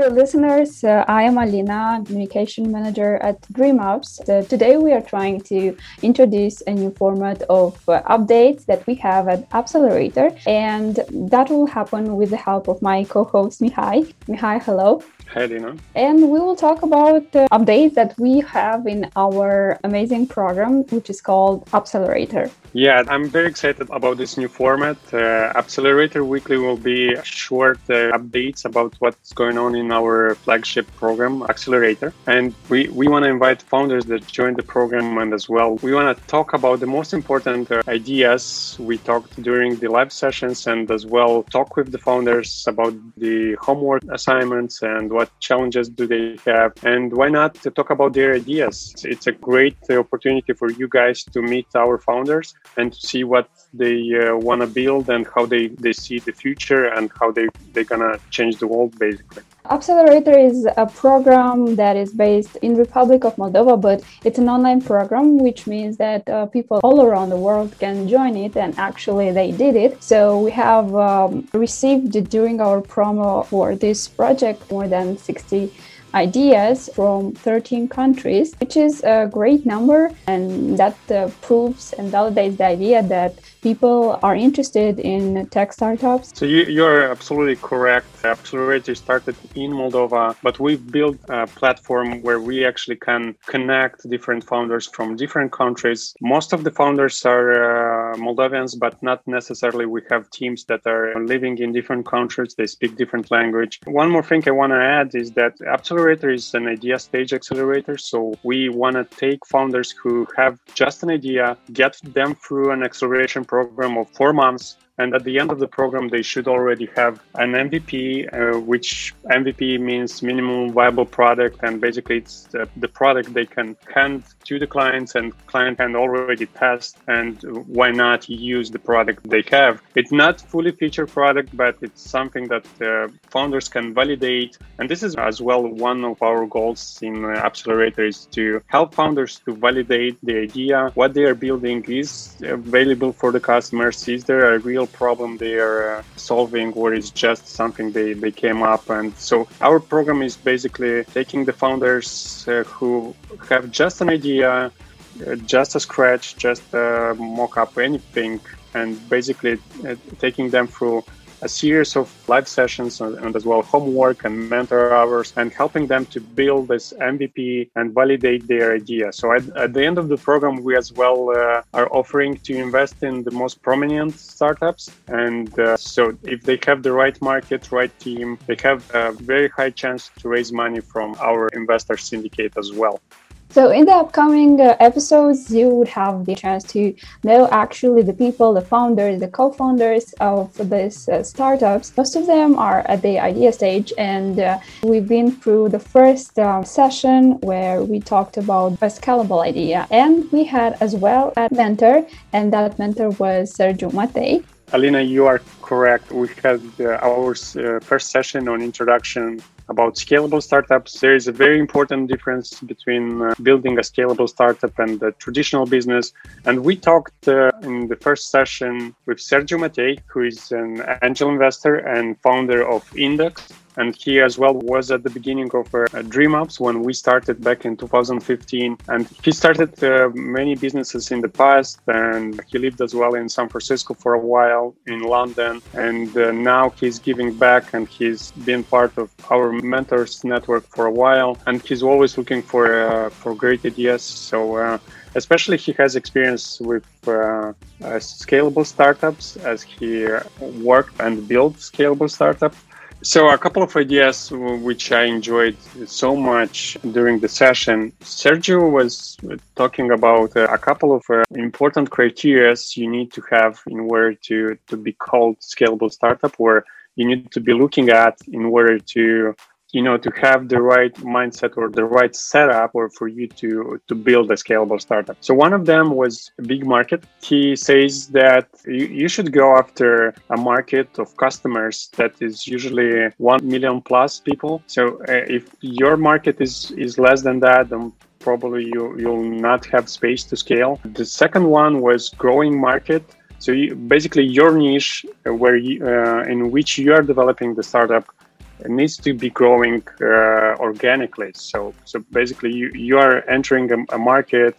dear listeners. Uh, I am Alina, communication manager at DreamUps. Uh, today, we are trying to introduce a new format of uh, updates that we have at Accelerator, and that will happen with the help of my co host, Mihai. Mihai, hello. Hi, Lina. And we will talk about the updates that we have in our amazing program, which is called Accelerator. Yeah, I'm very excited about this new format. Uh, Accelerator Weekly will be short uh, updates about what's going on in our flagship program, Accelerator. And we, we want to invite founders that join the program and as well. We want to talk about the most important uh, ideas we talked during the live sessions and as well talk with the founders about the homework assignments and what challenges do they have and why not to talk about their ideas. It's a great opportunity for you guys to meet our founders and to see what they uh, want to build and how they, they see the future and how they, they're going to change the world basically. Accelerator is a program that is based in Republic of Moldova, but it's an online program, which means that uh, people all around the world can join it, and actually they did it. So we have um, received during our promo for this project more than 60 ideas from 13 countries, which is a great number. And that uh, proves and validates the idea that people are interested in tech startups. So you, you're absolutely correct. Accelerator started in Moldova, but we've built a platform where we actually can connect different founders from different countries. Most of the founders are uh, Moldovians, but not necessarily. We have teams that are living in different countries. They speak different language. One more thing I want to add is that Accelerator is an idea stage accelerator. So we want to take founders who have just an idea, get them through an acceleration program of four months and at the end of the program, they should already have an MVP, uh, which MVP means minimum viable product. And basically, it's the, the, product they can hand to the clients and client can already test. And why not use the product they have? It's not fully featured product, but it's something that uh, founders can validate. And this is as well one of our goals in uh, Accelerator is to help founders to validate the idea, what they are building is available for the customers. Is there a real problem they are uh, solving or it's just something they, they came up. And so our program is basically taking the founders uh, who have just an idea uh, just a scratch just uh, mock up anything and basically taking them through a series of live sessions and, and, as well homework and mentor hours and helping them to build this MVP and validate their idea. So at, at the end of the program, we as well uh, are offering to invest in the most prominent startups. And uh, so if they have the right market, right team, they have a very high chance to raise money from our investor syndicate as well. So, in the upcoming uh, episodes, you would have the chance to know actually the people, the founders, the co founders of these uh, startups. Most of them are at the idea stage, and uh, we've been through the first um, session where we talked about a scalable idea. And we had as well a mentor, and that mentor was Sergio Matei. Alina, you are correct. We had uh, our uh, first session on introduction about scalable startups. There is a very important difference between uh, building a scalable startup and the traditional business. And we talked uh, in the first session with Sergio Matei, who is an angel investor and founder of Index and he as well was at the beginning of uh, DreamUps when we started back in 2015. And he started uh, many businesses in the past, and he lived as well in San Francisco for a while, in London, and uh, now he's giving back, and he's been part of our mentors network for a while, and he's always looking for uh, for great ideas. So uh, especially he has experience with uh, uh, scalable startups as he worked and built scalable startups so, a couple of ideas which I enjoyed so much during the session. Sergio was talking about uh, a couple of uh, important criteria you need to have in order to, to be called scalable startup, or you need to be looking at in order to you know to have the right mindset or the right setup or for you to to build a scalable startup. So one of them was big market. He says that you, you should go after a market of customers that is usually 1 million plus people. So uh, if your market is is less than that then probably you you'll not have space to scale. The second one was growing market. So you, basically your niche uh, where you, uh, in which you are developing the startup needs to be growing uh, organically. So, so basically, you, you are entering a, a market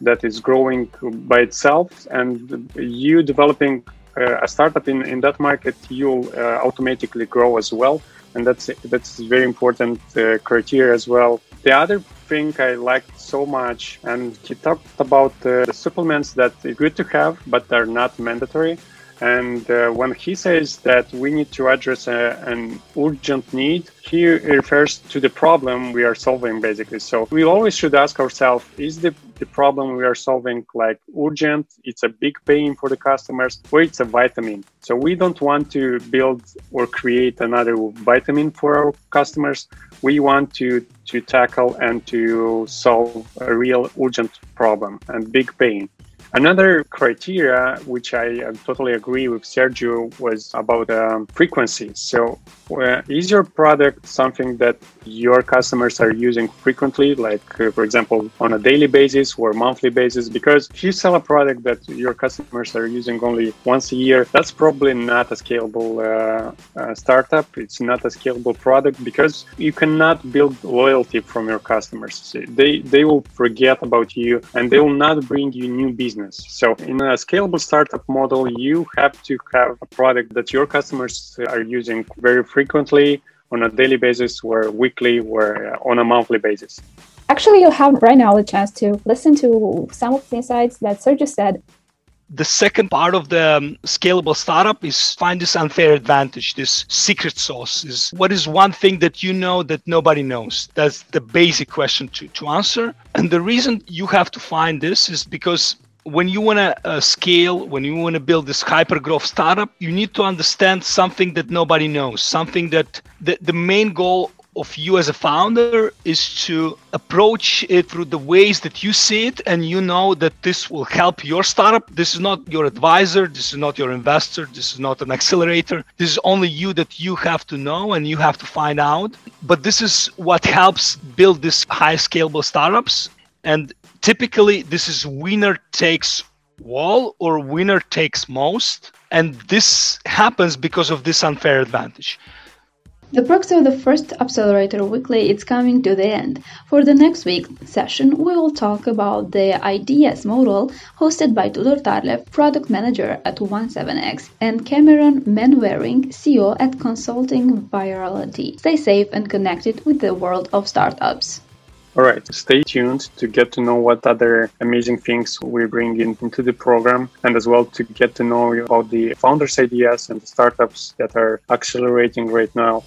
that is growing by itself, and you developing uh, a startup in, in that market, you'll uh, automatically grow as well. And that's that's very important uh, criteria as well. The other thing I liked so much, and he talked about uh, the supplements that are good to have, but are not mandatory. And uh, when he says that we need to address a, an urgent need, he refers to the problem we are solving, basically. So we always should ask ourselves is the, the problem we are solving like urgent? It's a big pain for the customers, or it's a vitamin? So we don't want to build or create another vitamin for our customers. We want to, to tackle and to solve a real urgent problem and big pain. Another criteria, which I totally agree with Sergio, was about um, frequency. So, uh, is your product something that your customers are using frequently, like, uh, for example, on a daily basis or monthly basis? Because if you sell a product that your customers are using only once a year, that's probably not a scalable uh, uh startup. It's not a scalable product because you cannot build loyalty from your customers. They, they will forget about you and they will not bring you new business business. So in a scalable startup model, you have to have a product that your customers are using very frequently on a daily basis or weekly or on a monthly basis. Actually, you have right now the chance to listen to some of the insights that Sergio said the second part of the um, scalable startup is find this unfair advantage, this secret sauce. Is what is one thing that you know that nobody knows? That's the basic question to, to answer. And the reason you have to find this is because when you want to uh, scale, when you want to build this hyper growth startup, you need to understand something that nobody knows, something that the, the main goal of you as a founder is to approach it through the ways that you see it and you know that this will help your startup. This is not your advisor this is not your investor this is not an accelerator. This is only you that you have to know and you have to find out. But this is what helps build these high scalable startups and typically this is winner takes all or winner takes most and this happens because of this unfair advantage the Proxy of the first Accelerator Weekly is coming to the end. For the next week session, we will talk about the IDS model hosted by Tudor Tarlev, product manager at 17x, and Cameron Manwaring, CEO at Consulting Virality. Stay safe and connected with the world of startups. All right, stay tuned to get to know what other amazing things we bring in, into the program and as well to get to know about the founders' ideas and the startups that are accelerating right now.